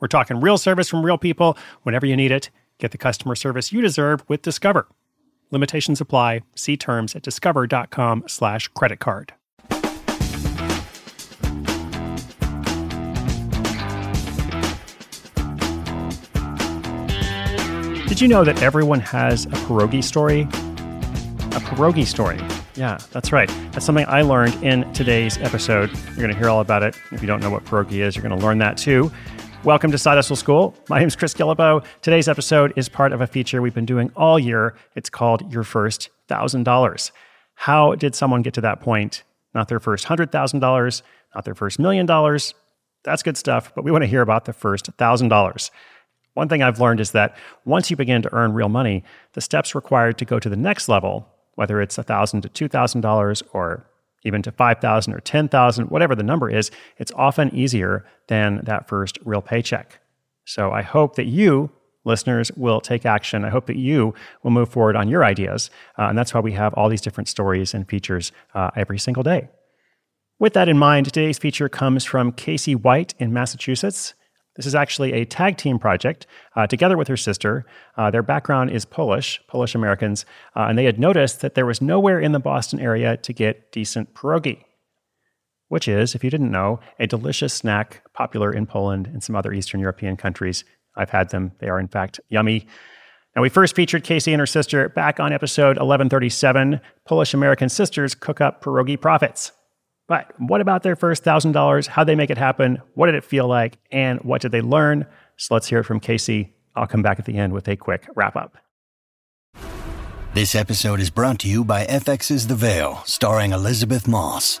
We're talking real service from real people whenever you need it. Get the customer service you deserve with Discover. Limitations apply. See terms at discover.com slash credit card. Did you know that everyone has a pierogi story? A pierogi story. Yeah, that's right. That's something I learned in today's episode. You're going to hear all about it. If you don't know what pierogi is, you're going to learn that too. Welcome to Side Hustle School. My name is Chris Guillebeau. Today's episode is part of a feature we've been doing all year. It's called Your First $1,000. How did someone get to that point? Not their first $100,000, not their first million dollars. That's good stuff, but we want to hear about the first $1,000. One thing I've learned is that once you begin to earn real money, the steps required to go to the next level, whether it's 1,000 to $2,000 or even to 5,000 or 10,000, whatever the number is, it's often easier than that first real paycheck. So I hope that you, listeners, will take action. I hope that you will move forward on your ideas. Uh, and that's why we have all these different stories and features uh, every single day. With that in mind, today's feature comes from Casey White in Massachusetts. This is actually a tag team project uh, together with her sister. Uh, their background is Polish, Polish Americans, uh, and they had noticed that there was nowhere in the Boston area to get decent pierogi, which is, if you didn't know, a delicious snack popular in Poland and some other Eastern European countries. I've had them. They are, in fact, yummy. Now, we first featured Casey and her sister back on episode 1137 Polish American Sisters Cook Up Pierogi Profits. But what about their first $1,000? How'd they make it happen? What did it feel like? And what did they learn? So let's hear it from Casey. I'll come back at the end with a quick wrap up. This episode is brought to you by FX's The Veil, starring Elisabeth Moss.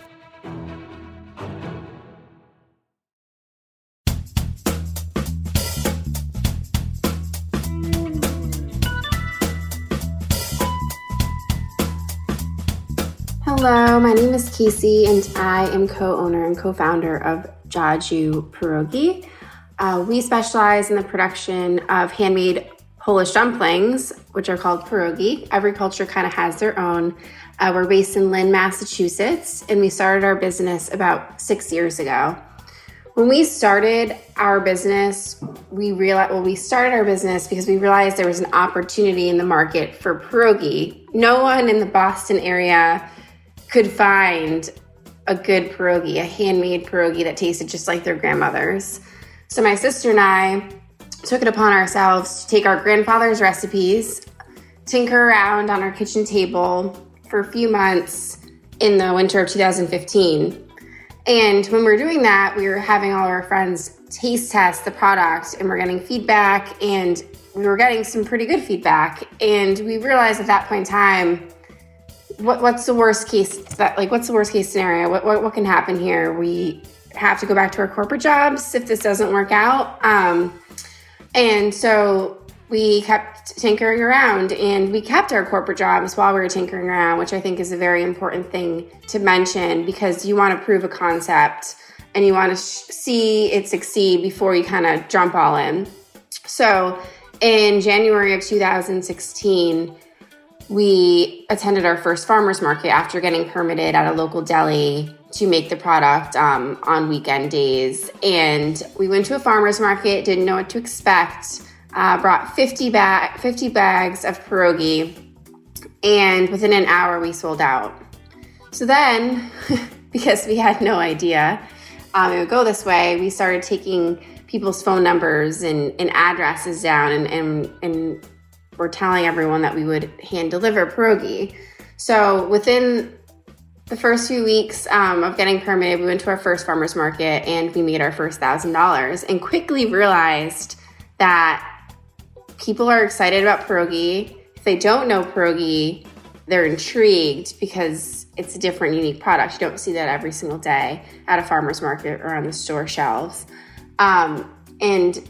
Hello, my name is Casey, and I am co owner and co founder of Jaju Pierogi. Uh, we specialize in the production of handmade Polish dumplings, which are called pierogi. Every culture kind of has their own. Uh, we're based in Lynn, Massachusetts, and we started our business about six years ago. When we started our business, we realized well, we started our business because we realized there was an opportunity in the market for pierogi. No one in the Boston area could find a good pierogi, a handmade pierogi that tasted just like their grandmother's. So my sister and I took it upon ourselves to take our grandfather's recipes, tinker around on our kitchen table for a few months in the winter of 2015. And when we were doing that, we were having all our friends taste test the product and we're getting feedback and we were getting some pretty good feedback. And we realized at that point in time, what, what's the worst case that like what's the worst case scenario? What, what, what can happen here? We have to go back to our corporate jobs if this doesn't work out. Um, and so we kept tinkering around and we kept our corporate jobs while we were tinkering around which i think is a very important thing to mention because you want to prove a concept and you want to sh- see it succeed before you kind of jump all in. So in january of 2016 we attended our first farmers market after getting permitted at a local deli to make the product um, on weekend days. And we went to a farmer's market, didn't know what to expect, uh, brought 50, bag, 50 bags of pierogi, and within an hour we sold out. So then, because we had no idea um, it would go this way, we started taking people's phone numbers and, and addresses down and, and, and we're telling everyone that we would hand deliver pierogi. So within the first few weeks um, of getting permitted, we went to our first farmer's market and we made our first thousand dollars and quickly realized that people are excited about pierogi. If they don't know pierogi, they're intrigued because it's a different, unique product. You don't see that every single day at a farmer's market or on the store shelves. Um, and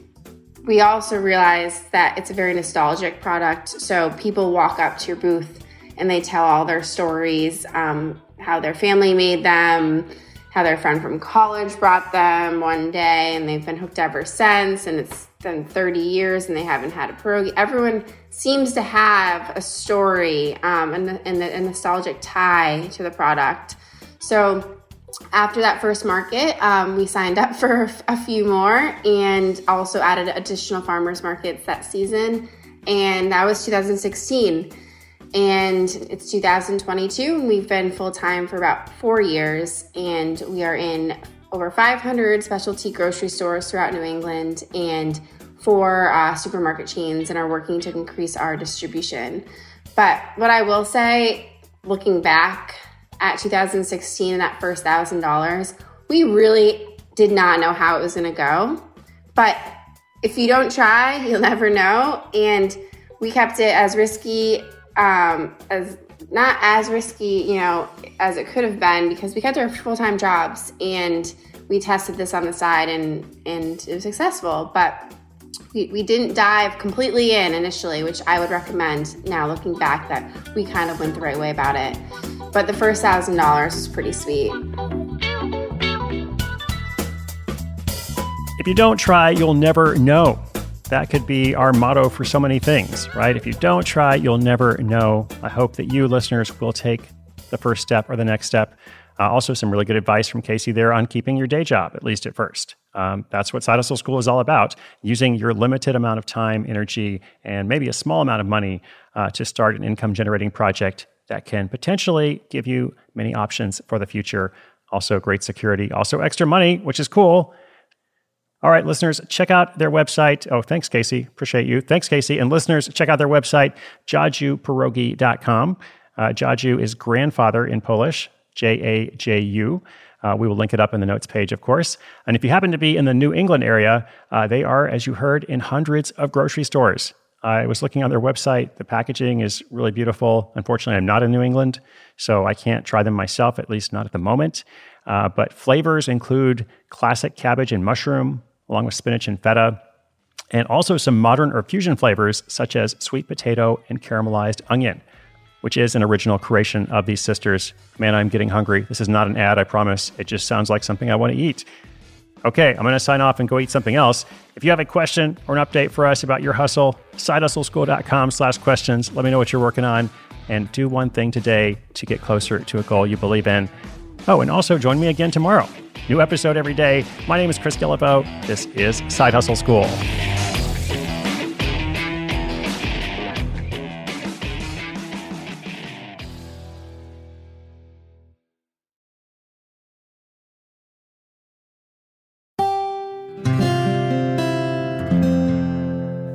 we also realized that it's a very nostalgic product. So people walk up to your booth and they tell all their stories. Um, how their family made them, how their friend from college brought them one day, and they've been hooked ever since. And it's been 30 years and they haven't had a pierogi. Everyone seems to have a story um, and, and a nostalgic tie to the product. So after that first market, um, we signed up for a few more and also added additional farmers markets that season. And that was 2016 and it's 2022 and we've been full-time for about four years. And we are in over 500 specialty grocery stores throughout new england and four uh, supermarket chains and are working to increase our distribution. But what i will say looking back at 2016 and that first thousand dollars we really did not know how it was going to go but if you don't try you'll never know and we kept it as risky um, as not as risky, you know, as it could have been because we kept our full time jobs and we tested this on the side and and it was successful. But we, we didn't dive completely in initially, which I would recommend now looking back that we kind of went the right way about it. But the first thousand dollars is pretty sweet. If you don't try, you'll never know. That could be our motto for so many things, right? If you don't try, you'll never know. I hope that you listeners will take the first step or the next step. Uh, also, some really good advice from Casey there on keeping your day job, at least at first. Um, that's what Side Hustle School is all about using your limited amount of time, energy, and maybe a small amount of money uh, to start an income generating project that can potentially give you many options for the future. Also, great security, also extra money, which is cool. All right, listeners, check out their website. Oh, thanks, Casey. Appreciate you. Thanks, Casey. And listeners, check out their website, jajupierogi.com. Uh, Jaju is grandfather in Polish, J A J U. Uh, we will link it up in the notes page, of course. And if you happen to be in the New England area, uh, they are, as you heard, in hundreds of grocery stores. I was looking on their website. The packaging is really beautiful. Unfortunately, I'm not in New England, so I can't try them myself, at least not at the moment. Uh, but flavors include classic cabbage and mushroom, along with spinach and feta, and also some modern or fusion flavors such as sweet potato and caramelized onion, which is an original creation of these sisters. Man, I'm getting hungry. This is not an ad, I promise. It just sounds like something I want to eat. Okay, I'm going to sign off and go eat something else. If you have a question or an update for us about your hustle, sidehustleschool.com slash questions. Let me know what you're working on and do one thing today to get closer to a goal you believe in. Oh, and also join me again tomorrow New episode every day. My name is Chris Guillebeau. This is Side Hustle School.